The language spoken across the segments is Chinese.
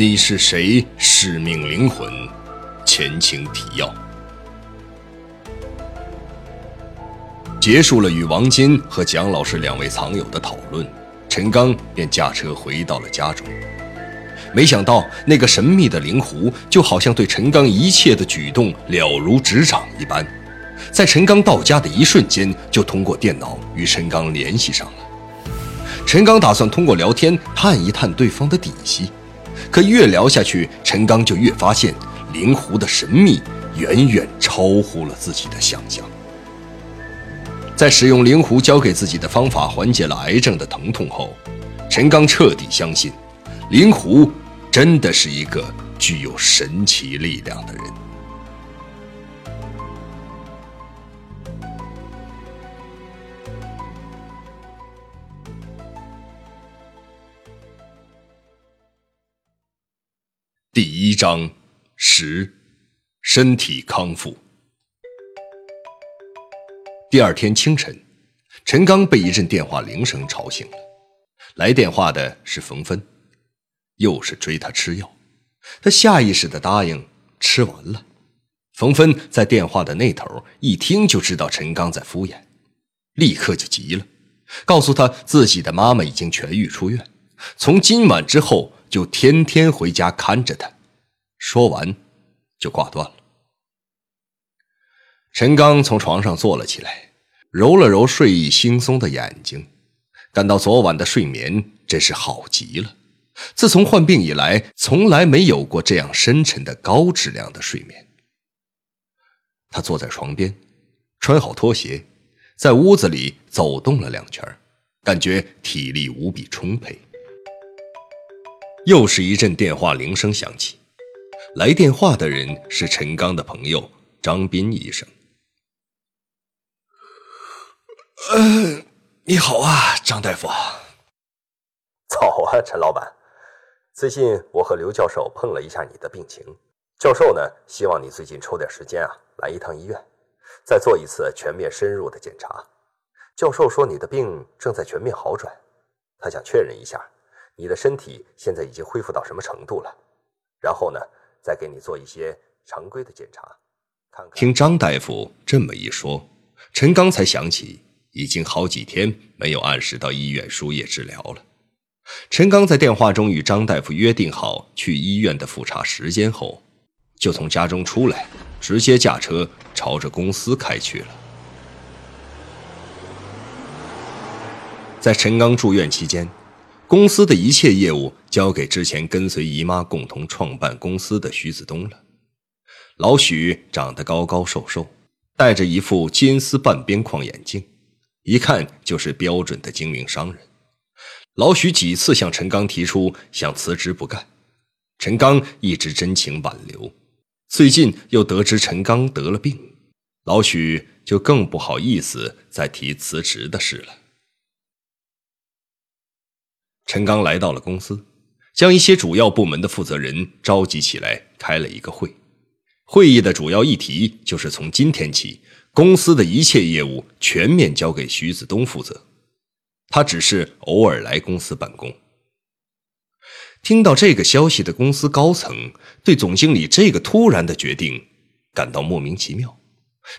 你是谁？使命灵魂，前情提要。结束了与王金和蒋老师两位藏友的讨论，陈刚便驾车回到了家中。没想到，那个神秘的灵狐就好像对陈刚一切的举动了如指掌一般，在陈刚到家的一瞬间，就通过电脑与陈刚联系上了。陈刚打算通过聊天探一探对方的底细。可越聊下去，陈刚就越发现灵狐的神秘远远超乎了自己的想象。在使用灵狐教给自己的方法缓解了癌症的疼痛后，陈刚彻底相信，灵狐真的是一个具有神奇力量的人。第一章，十，身体康复。第二天清晨，陈刚被一阵电话铃声吵醒了。来电话的是冯芬，又是追他吃药。他下意识的答应吃完了。冯芬在电话的那头一听就知道陈刚在敷衍，立刻就急了，告诉他自己的妈妈已经痊愈出院，从今晚之后。就天天回家看着他，说完就挂断了。陈刚从床上坐了起来，揉了揉睡意惺忪的眼睛，感到昨晚的睡眠真是好极了。自从患病以来，从来没有过这样深沉的高质量的睡眠。他坐在床边，穿好拖鞋，在屋子里走动了两圈，感觉体力无比充沛。又是一阵电话铃声响起，来电话的人是陈刚的朋友张斌医生。呃，你好啊，张大夫。早啊，陈老板。最近我和刘教授碰了一下你的病情，教授呢希望你最近抽点时间啊，来一趟医院，再做一次全面深入的检查。教授说你的病正在全面好转，他想确认一下。你的身体现在已经恢复到什么程度了？然后呢，再给你做一些常规的检查。看看。听张大夫这么一说，陈刚才想起已经好几天没有按时到医院输液治疗了。陈刚在电话中与张大夫约定好去医院的复查时间后，就从家中出来，直接驾车朝着公司开去了。在陈刚住院期间。公司的一切业务交给之前跟随姨妈共同创办公司的徐子东了。老许长得高高瘦瘦，戴着一副金丝半边框眼镜，一看就是标准的精明商人。老许几次向陈刚提出想辞职不干，陈刚一直真情挽留。最近又得知陈刚得了病，老许就更不好意思再提辞职的事了。陈刚来到了公司，将一些主要部门的负责人召集起来，开了一个会。会议的主要议题就是从今天起，公司的一切业务全面交给徐子东负责，他只是偶尔来公司办公。听到这个消息的公司高层对总经理这个突然的决定感到莫名其妙。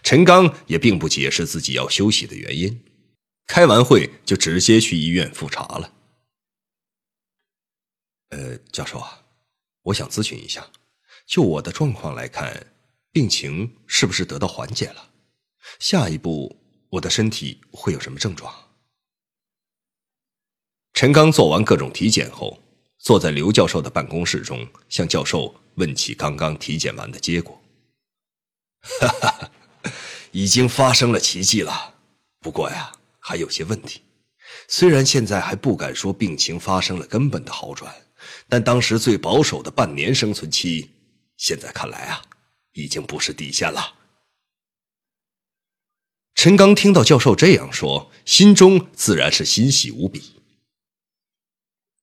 陈刚也并不解释自己要休息的原因，开完会就直接去医院复查了。呃，教授啊，我想咨询一下，就我的状况来看，病情是不是得到缓解了？下一步我的身体会有什么症状？陈刚做完各种体检后，坐在刘教授的办公室中，向教授问起刚刚体检完的结果。哈哈，已经发生了奇迹了，不过呀，还有些问题。虽然现在还不敢说病情发生了根本的好转。但当时最保守的半年生存期，现在看来啊，已经不是底线了。陈刚听到教授这样说，心中自然是欣喜无比。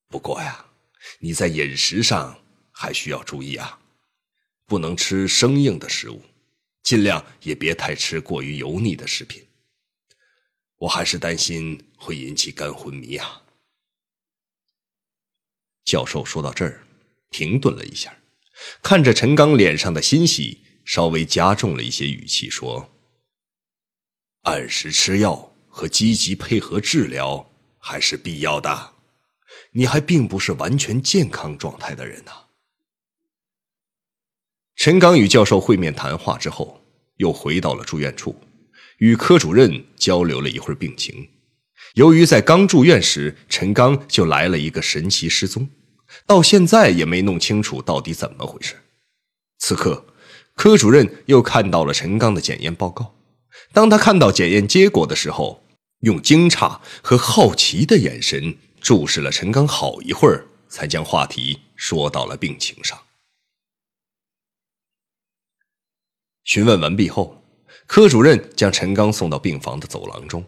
不过呀，你在饮食上还需要注意啊，不能吃生硬的食物，尽量也别太吃过于油腻的食品。我还是担心会引起肝昏迷啊。教授说到这儿，停顿了一下，看着陈刚脸上的欣喜，稍微加重了一些语气说：“按时吃药和积极配合治疗还是必要的。你还并不是完全健康状态的人呐。”陈刚与教授会面谈话之后，又回到了住院处，与科主任交流了一会儿病情。由于在刚住院时，陈刚就来了一个神奇失踪，到现在也没弄清楚到底怎么回事。此刻，科主任又看到了陈刚的检验报告。当他看到检验结果的时候，用惊诧和好奇的眼神注视了陈刚好一会儿，才将话题说到了病情上。询问完毕后，科主任将陈刚送到病房的走廊中。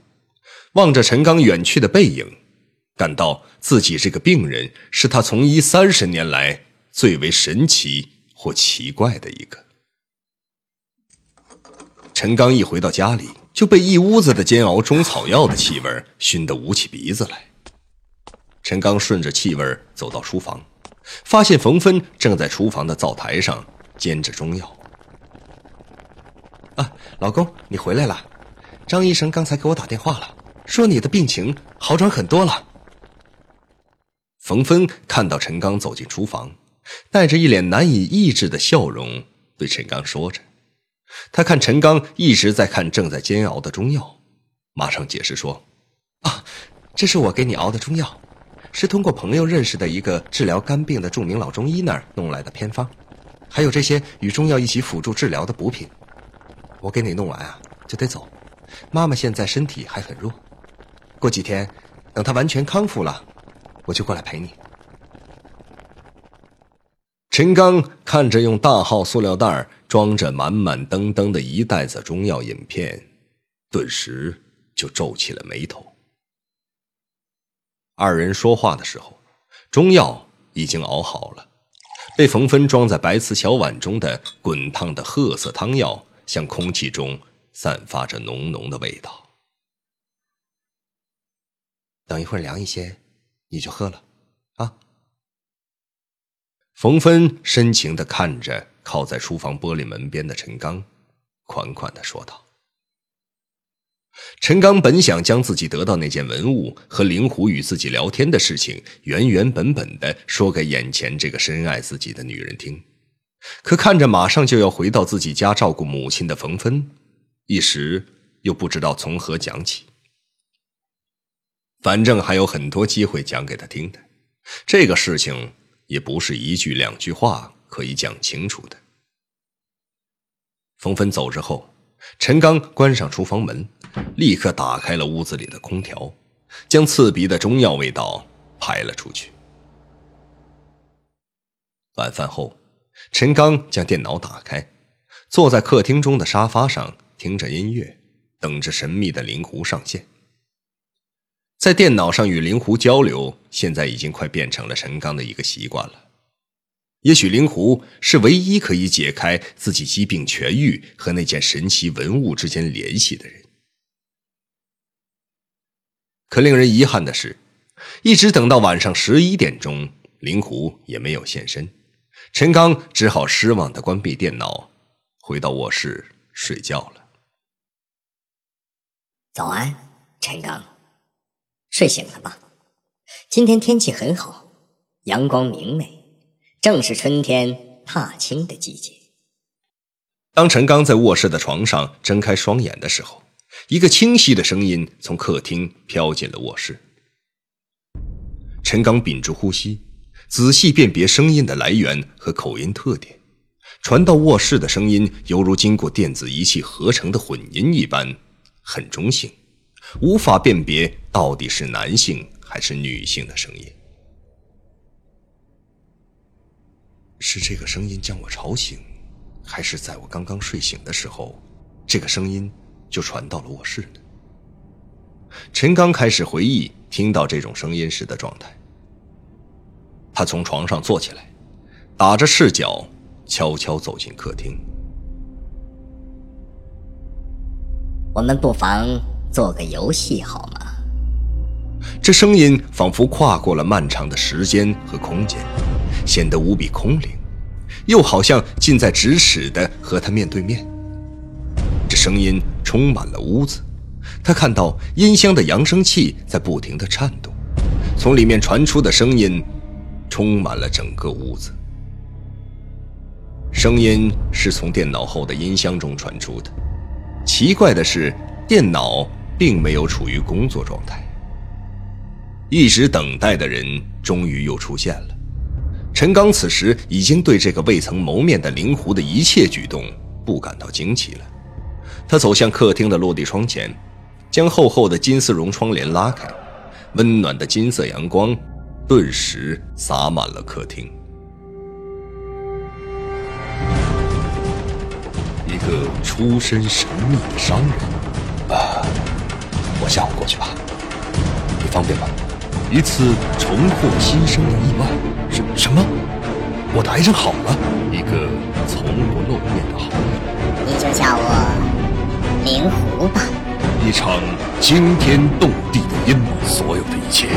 望着陈刚远去的背影，感到自己这个病人是他从医三十年来最为神奇或奇怪的一个。陈刚一回到家里，就被一屋子的煎熬中草药的气味熏得捂起鼻子来。陈刚顺着气味走到书房，发现冯芬正在厨房的灶台上煎着中药。啊，老公，你回来了！张医生刚才给我打电话了。说你的病情好转很多了。冯芬看到陈刚走进厨房，带着一脸难以抑制的笑容，对陈刚说着。他看陈刚一直在看正在煎熬的中药，马上解释说：“啊，这是我给你熬的中药，是通过朋友认识的一个治疗肝病的著名老中医那儿弄来的偏方，还有这些与中药一起辅助治疗的补品。我给你弄完啊，就得走。妈妈现在身体还很弱。”过几天，等她完全康复了，我就过来陪你。陈刚看着用大号塑料袋装着满满登登的一袋子中药饮片，顿时就皱起了眉头。二人说话的时候，中药已经熬好了，被冯芬装在白瓷小碗中的滚烫的褐色汤药，向空气中散发着浓浓的味道。等一会儿凉一些，你就喝了，啊！冯芬深情的看着靠在厨房玻璃门边的陈刚，款款的说道。陈刚本想将自己得到那件文物和灵狐与自己聊天的事情原原本本的说给眼前这个深爱自己的女人听，可看着马上就要回到自己家照顾母亲的冯芬，一时又不知道从何讲起。反正还有很多机会讲给他听的，这个事情也不是一句两句话可以讲清楚的。冯芬走之后，陈刚关上厨房门，立刻打开了屋子里的空调，将刺鼻的中药味道排了出去。晚饭后，陈刚将电脑打开，坐在客厅中的沙发上，听着音乐，等着神秘的灵狐上线。在电脑上与灵狐交流，现在已经快变成了陈刚的一个习惯了。也许灵狐是唯一可以解开自己疾病痊愈和那件神奇文物之间联系的人。可令人遗憾的是，一直等到晚上十一点钟，灵狐也没有现身。陈刚只好失望的关闭电脑，回到卧室睡觉了。早安，陈刚。睡醒了吧？今天天气很好，阳光明媚，正是春天踏青的季节。当陈刚在卧室的床上睁开双眼的时候，一个清晰的声音从客厅飘进了卧室。陈刚屏住呼吸，仔细辨别声音的来源和口音特点。传到卧室的声音犹如经过电子仪器合成的混音一般，很中性。无法辨别到底是男性还是女性的声音，是这个声音将我吵醒，还是在我刚刚睡醒的时候，这个声音就传到了卧室呢？陈刚开始回忆听到这种声音时的状态。他从床上坐起来，打着赤脚，悄悄走进客厅。我们不妨。做个游戏好吗？这声音仿佛跨过了漫长的时间和空间，显得无比空灵，又好像近在咫尺的和他面对面。这声音充满了屋子，他看到音箱的扬声器在不停的颤动，从里面传出的声音充满了整个屋子。声音是从电脑后的音箱中传出的。奇怪的是，电脑并没有处于工作状态。一直等待的人终于又出现了。陈刚此时已经对这个未曾谋面的灵狐的一切举动不感到惊奇了。他走向客厅的落地窗前，将厚厚的金丝绒窗帘拉开，温暖的金色阳光顿时洒满了客厅。一个出身神秘的商人，啊，我下午过去吧，你方便吗？一次重获新生的意外。什什么？我的癌症好了？一个从不露面的好友。你就叫我灵狐吧。一场惊天动地的阴谋，所有的一切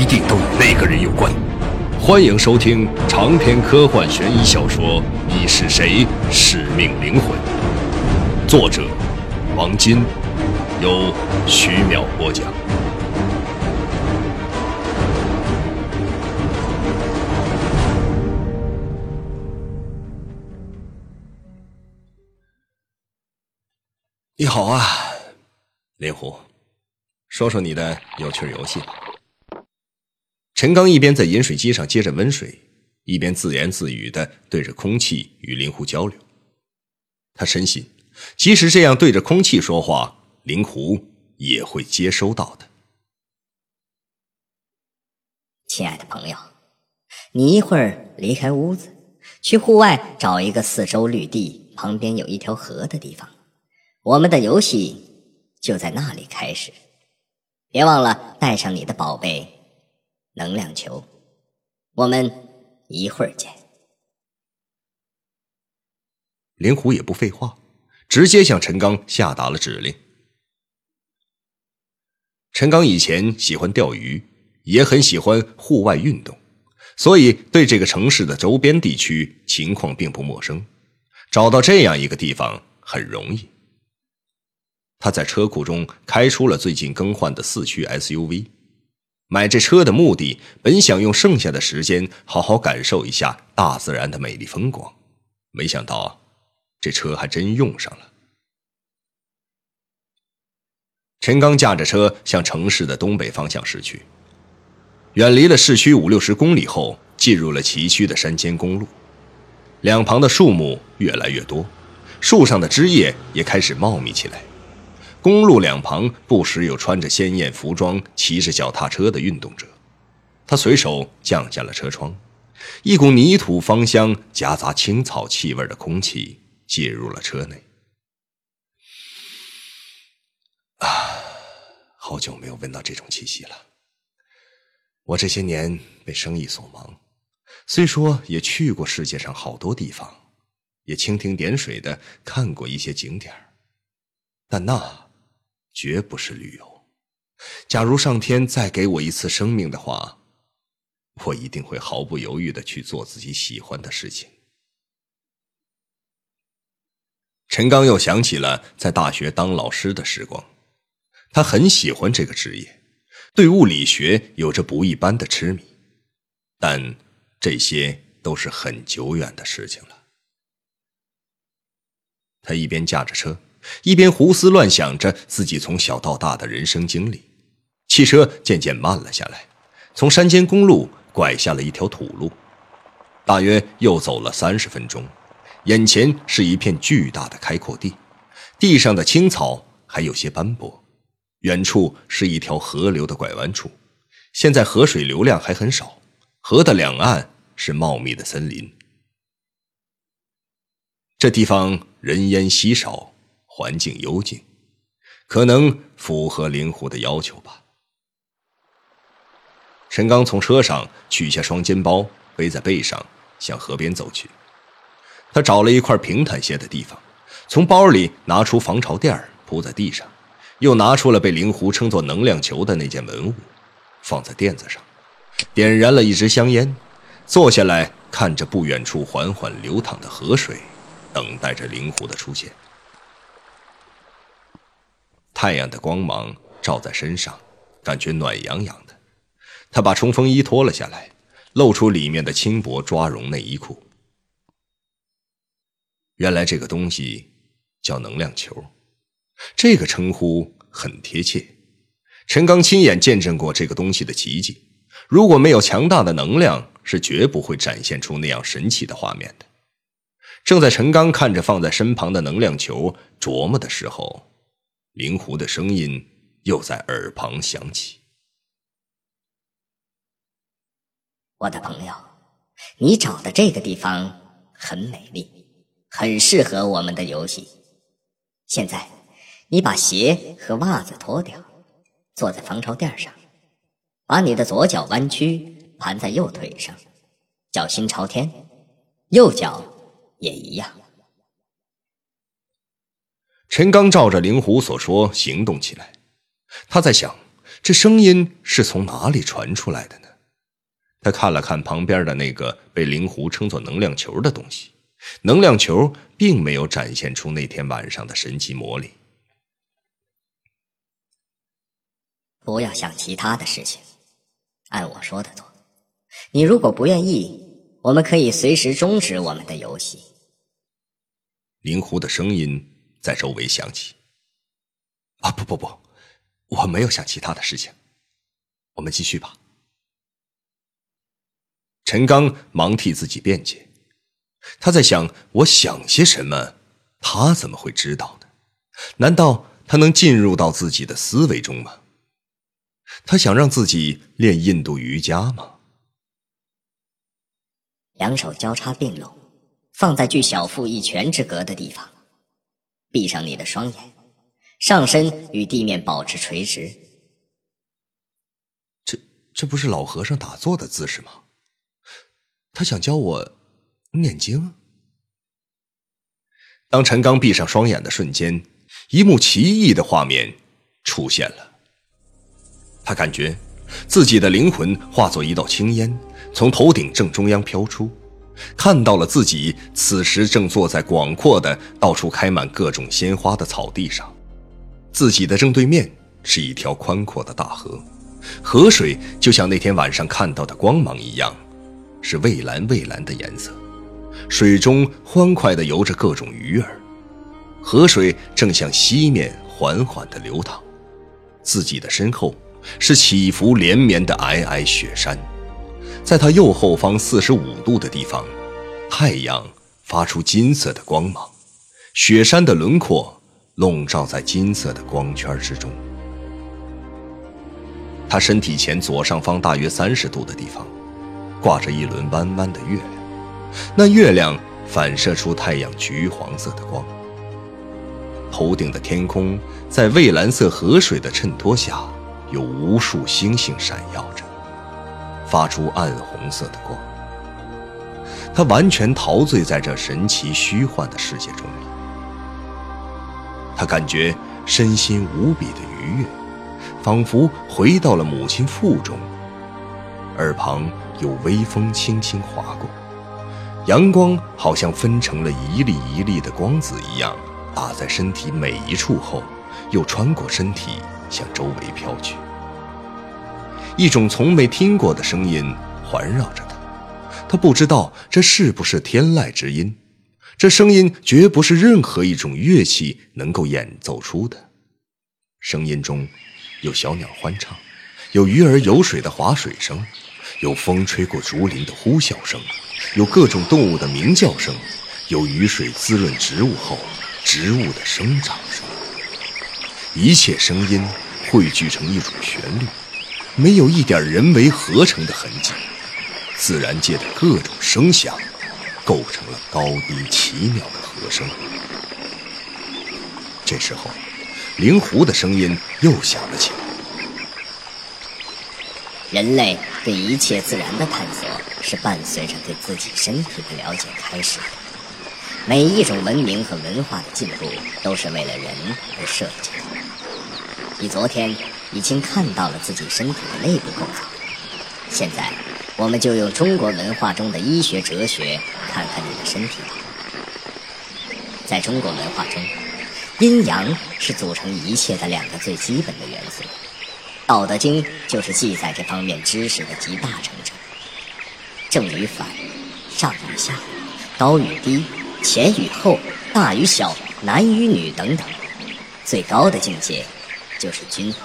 一定都与那个人有关。欢迎收听长篇科幻悬疑小说《你是谁？使命灵魂》，作者王金，由徐淼播讲。你好啊，林狐，说说你的有趣游戏。陈刚一边在饮水机上接着温水，一边自言自语的对着空气与林狐交流。他深信，即使这样对着空气说话，灵狐也会接收到的。亲爱的朋友，你一会儿离开屋子，去户外找一个四周绿地、旁边有一条河的地方。我们的游戏就在那里开始，别忘了带上你的宝贝能量球。我们一会儿见。灵狐也不废话，直接向陈刚下达了指令。陈刚以前喜欢钓鱼，也很喜欢户外运动，所以对这个城市的周边地区情况并不陌生。找到这样一个地方很容易。他在车库中开出了最近更换的四驱 SUV。买这车的目的，本想用剩下的时间好好感受一下大自然的美丽风光，没想到这车还真用上了。陈刚驾着车向城市的东北方向驶去，远离了市区五六十公里后，进入了崎岖的山间公路，两旁的树木越来越多，树上的枝叶也开始茂密起来。公路两旁不时有穿着鲜艳服装、骑着脚踏车的运动者。他随手降下了车窗，一股泥土芳香夹杂青草气味的空气进入了车内。啊，好久没有闻到这种气息了。我这些年被生意所忙，虽说也去过世界上好多地方，也蜻蜓点水的看过一些景点但那……绝不是旅游。假如上天再给我一次生命的话，我一定会毫不犹豫的去做自己喜欢的事情。陈刚又想起了在大学当老师的时光，他很喜欢这个职业，对物理学有着不一般的痴迷。但这些都是很久远的事情了。他一边驾着车。一边胡思乱想着自己从小到大的人生经历，汽车渐渐慢了下来，从山间公路拐下了一条土路。大约又走了三十分钟，眼前是一片巨大的开阔地，地上的青草还有些斑驳，远处是一条河流的拐弯处。现在河水流量还很少，河的两岸是茂密的森林。这地方人烟稀少。环境幽静，可能符合灵狐的要求吧。陈刚从车上取下双肩包，背在背上，向河边走去。他找了一块平坦些的地方，从包里拿出防潮垫铺在地上，又拿出了被灵狐称作能量球的那件文物，放在垫子上，点燃了一支香烟，坐下来看着不远处缓缓流淌的河水，等待着灵狐的出现。太阳的光芒照在身上，感觉暖洋洋的。他把冲锋衣脱了下来，露出里面的轻薄抓绒内衣裤。原来这个东西叫能量球，这个称呼很贴切。陈刚亲眼见证过这个东西的奇迹。如果没有强大的能量，是绝不会展现出那样神奇的画面的。正在陈刚看着放在身旁的能量球琢磨的时候，灵狐的声音又在耳旁响起：“我的朋友，你找的这个地方很美丽。”很适合我们的游戏。现在，你把鞋和袜子脱掉，坐在防潮垫上，把你的左脚弯曲盘在右腿上，脚心朝天，右脚也一样。陈刚照着灵狐所说行动起来。他在想，这声音是从哪里传出来的呢？他看了看旁边的那个被灵狐称作能量球的东西。能量球并没有展现出那天晚上的神奇魔力。不要想其他的事情，按我说的做。你如果不愿意，我们可以随时终止我们的游戏。灵狐的声音在周围响起。啊，不不不，我没有想其他的事情。我们继续吧。陈刚忙替自己辩解。他在想：我想些什么？他怎么会知道呢？难道他能进入到自己的思维中吗？他想让自己练印度瑜伽吗？两手交叉并拢，放在距小腹一拳之隔的地方，闭上你的双眼，上身与地面保持垂直。这这不是老和尚打坐的姿势吗？他想教我。念经。当陈刚闭上双眼的瞬间，一幕奇异的画面出现了。他感觉自己的灵魂化作一道青烟，从头顶正中央飘出，看到了自己此时正坐在广阔的、到处开满各种鲜花的草地上，自己的正对面是一条宽阔的大河，河水就像那天晚上看到的光芒一样，是蔚蓝蔚蓝的颜色。水中欢快地游着各种鱼儿，河水正向西面缓缓地流淌，自己的身后是起伏连绵的皑皑雪山，在它右后方四十五度的地方，太阳发出金色的光芒，雪山的轮廓笼罩在金色的光圈之中。他身体前左上方大约三十度的地方，挂着一轮弯弯的月亮。那月亮反射出太阳橘黄色的光，头顶的天空在蔚蓝色河水的衬托下，有无数星星闪耀着，发出暗红色的光。他完全陶醉在这神奇虚幻的世界中了。他感觉身心无比的愉悦，仿佛回到了母亲腹中，耳旁有微风轻轻划过。阳光好像分成了一粒一粒的光子一样，打在身体每一处后，又穿过身体向周围飘去。一种从没听过的声音环绕着他，他不知道这是不是天籁之音。这声音绝不是任何一种乐器能够演奏出的。声音中有小鸟欢唱，有鱼儿游水的划水声，有风吹过竹林的呼啸声。有各种动物的鸣叫声，有雨水滋润植物后植物的生长声，一切声音汇聚成一种旋律，没有一点人为合成的痕迹。自然界的各种声响构成了高低奇妙的和声。这时候，灵狐的声音又响了起来。人类对一切自然的探索，是伴随着对自己身体的了解开始的。每一种文明和文化的进步，都是为了人而设计的。你昨天已经看到了自己身体的内部构造，现在我们就用中国文化中的医学哲学看看你的身体吧。在中国文化中，阴阳是组成一切的两个最基本的元素，《道德经》就是记载这方面知识的集大成者。正与反，上与下，高与低，前与后，大与小，男与女等等，最高的境界就是均衡。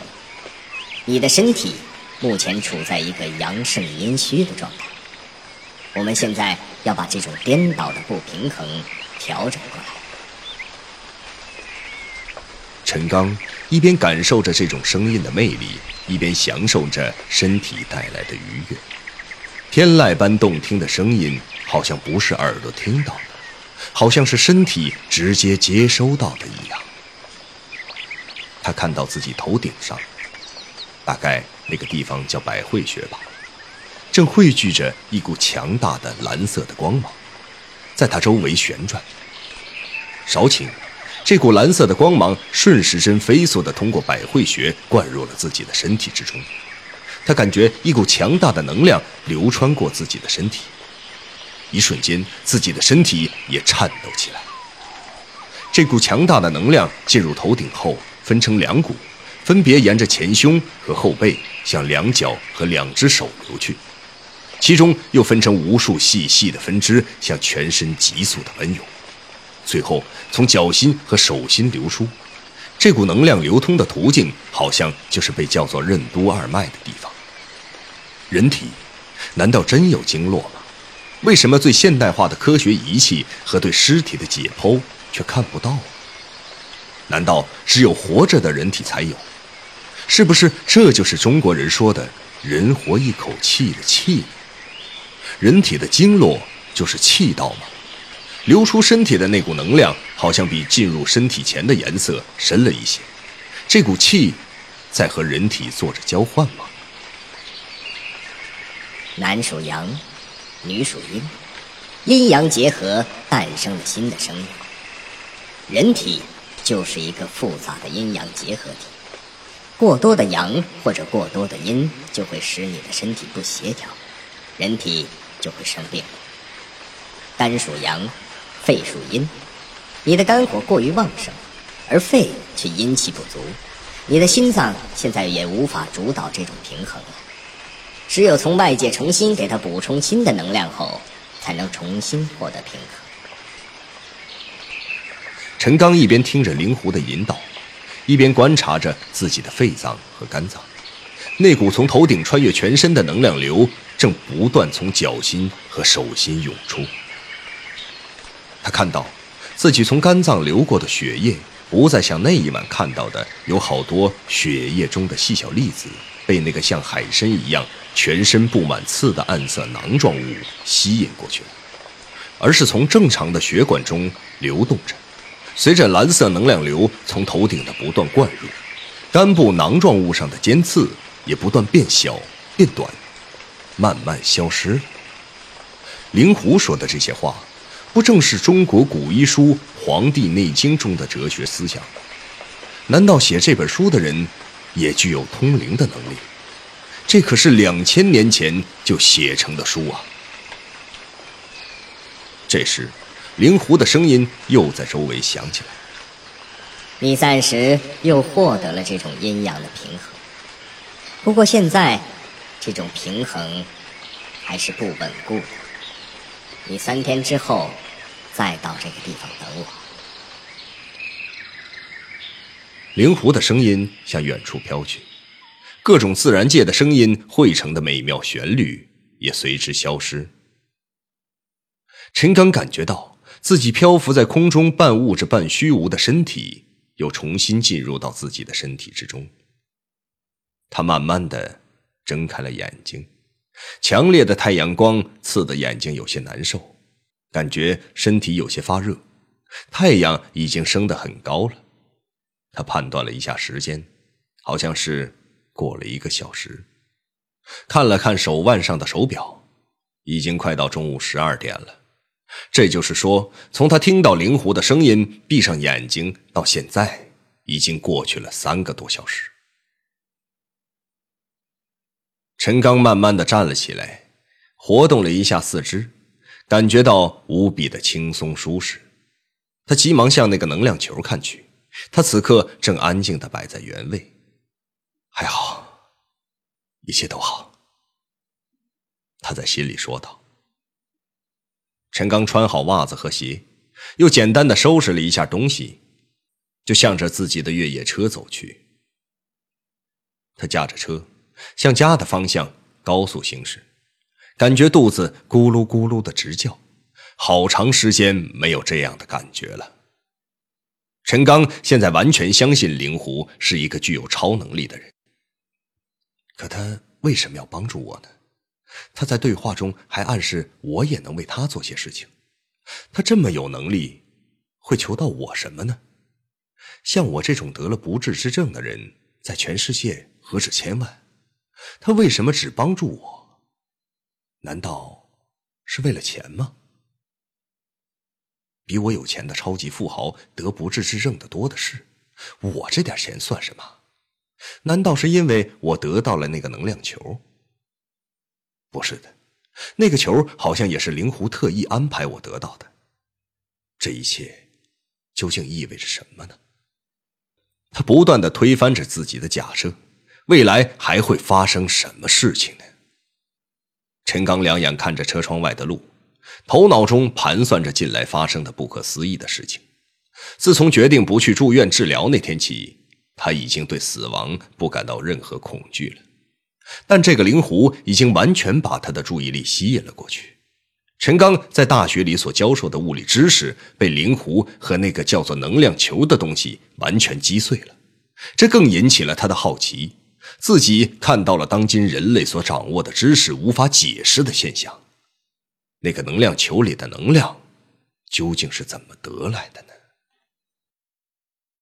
你的身体。目前处在一个阳盛阴虚的状态，我们现在要把这种颠倒的不平衡调整过来。陈刚一边感受着这种声音的魅力，一边享受着身体带来的愉悦。天籁般动听的声音，好像不是耳朵听到的，好像是身体直接接收到的一样。他看到自己头顶上，大概。那个地方叫百会穴吧，正汇聚着一股强大的蓝色的光芒，在它周围旋转。少顷，这股蓝色的光芒顺时针飞速地通过百会穴灌入了自己的身体之中。他感觉一股强大的能量流穿过自己的身体，一瞬间，自己的身体也颤抖起来。这股强大的能量进入头顶后，分成两股。分别沿着前胸和后背向两脚和两只手流去，其中又分成无数细细的分支向全身急速的奔涌，最后从脚心和手心流出。这股能量流通的途径，好像就是被叫做任督二脉的地方。人体难道真有经络吗？为什么最现代化的科学仪器和对尸体的解剖却看不到？难道只有活着的人体才有？是不是这就是中国人说的“人活一口气”的气？人体的经络就是气道吗？流出身体的那股能量，好像比进入身体前的颜色深了一些。这股气在和人体做着交换吗？男属阳，女属阴，阴阳结合，诞生了新的生命。人体就是一个复杂的阴阳结合体。过多的阳或者过多的阴，就会使你的身体不协调，人体就会生病。肝属阳，肺属阴，你的肝火过于旺盛，而肺却阴气不足，你的心脏现在也无法主导这种平衡了。只有从外界重新给它补充新的能量后，才能重新获得平衡。陈刚一边听着灵狐的引导。一边观察着自己的肺脏和肝脏，那股从头顶穿越全身的能量流正不断从脚心和手心涌出。他看到，自己从肝脏流过的血液不再像那一晚看到的有好多血液中的细小粒子被那个像海参一样全身布满刺的暗色囊状物吸引过去了，而是从正常的血管中流动着。随着蓝色能量流从头顶的不断灌入，肝部囊状物上的尖刺也不断变小、变短，慢慢消失。灵狐说的这些话，不正是中国古医书《黄帝内经》中的哲学思想？难道写这本书的人也具有通灵的能力？这可是两千年前就写成的书啊！这时。灵狐的声音又在周围响起来。你暂时又获得了这种阴阳的平衡，不过现在这种平衡还是不稳固的。你三天之后再到这个地方等我。灵狐的声音向远处飘去，各种自然界的声音汇成的美妙旋律也随之消失。陈刚感觉到。自己漂浮在空中，半物质半虚无的身体，又重新进入到自己的身体之中。他慢慢的睁开了眼睛，强烈的太阳光刺得眼睛有些难受，感觉身体有些发热。太阳已经升得很高了，他判断了一下时间，好像是过了一个小时。看了看手腕上的手表，已经快到中午十二点了。这就是说，从他听到灵狐的声音、闭上眼睛到现在，已经过去了三个多小时。陈刚慢慢的站了起来，活动了一下四肢，感觉到无比的轻松舒适。他急忙向那个能量球看去，他此刻正安静的摆在原位。还好，一切都好。他在心里说道。陈刚穿好袜子和鞋，又简单的收拾了一下东西，就向着自己的越野车走去。他驾着车，向家的方向高速行驶。感觉肚子咕噜咕噜的直叫，好长时间没有这样的感觉了。陈刚现在完全相信灵狐是一个具有超能力的人，可他为什么要帮助我呢？他在对话中还暗示我也能为他做些事情。他这么有能力，会求到我什么呢？像我这种得了不治之症的人，在全世界何止千万，他为什么只帮助我？难道是为了钱吗？比我有钱的超级富豪得不治之症的多的是，我这点钱算什么？难道是因为我得到了那个能量球？不是的，那个球好像也是灵狐特意安排我得到的。这一切究竟意味着什么呢？他不断的推翻着自己的假设，未来还会发生什么事情呢？陈刚两眼看着车窗外的路，头脑中盘算着近来发生的不可思议的事情。自从决定不去住院治疗那天起，他已经对死亡不感到任何恐惧了。但这个灵狐已经完全把他的注意力吸引了过去。陈刚在大学里所教授的物理知识被灵狐和那个叫做能量球的东西完全击碎了，这更引起了他的好奇。自己看到了当今人类所掌握的知识无法解释的现象，那个能量球里的能量究竟是怎么得来的呢？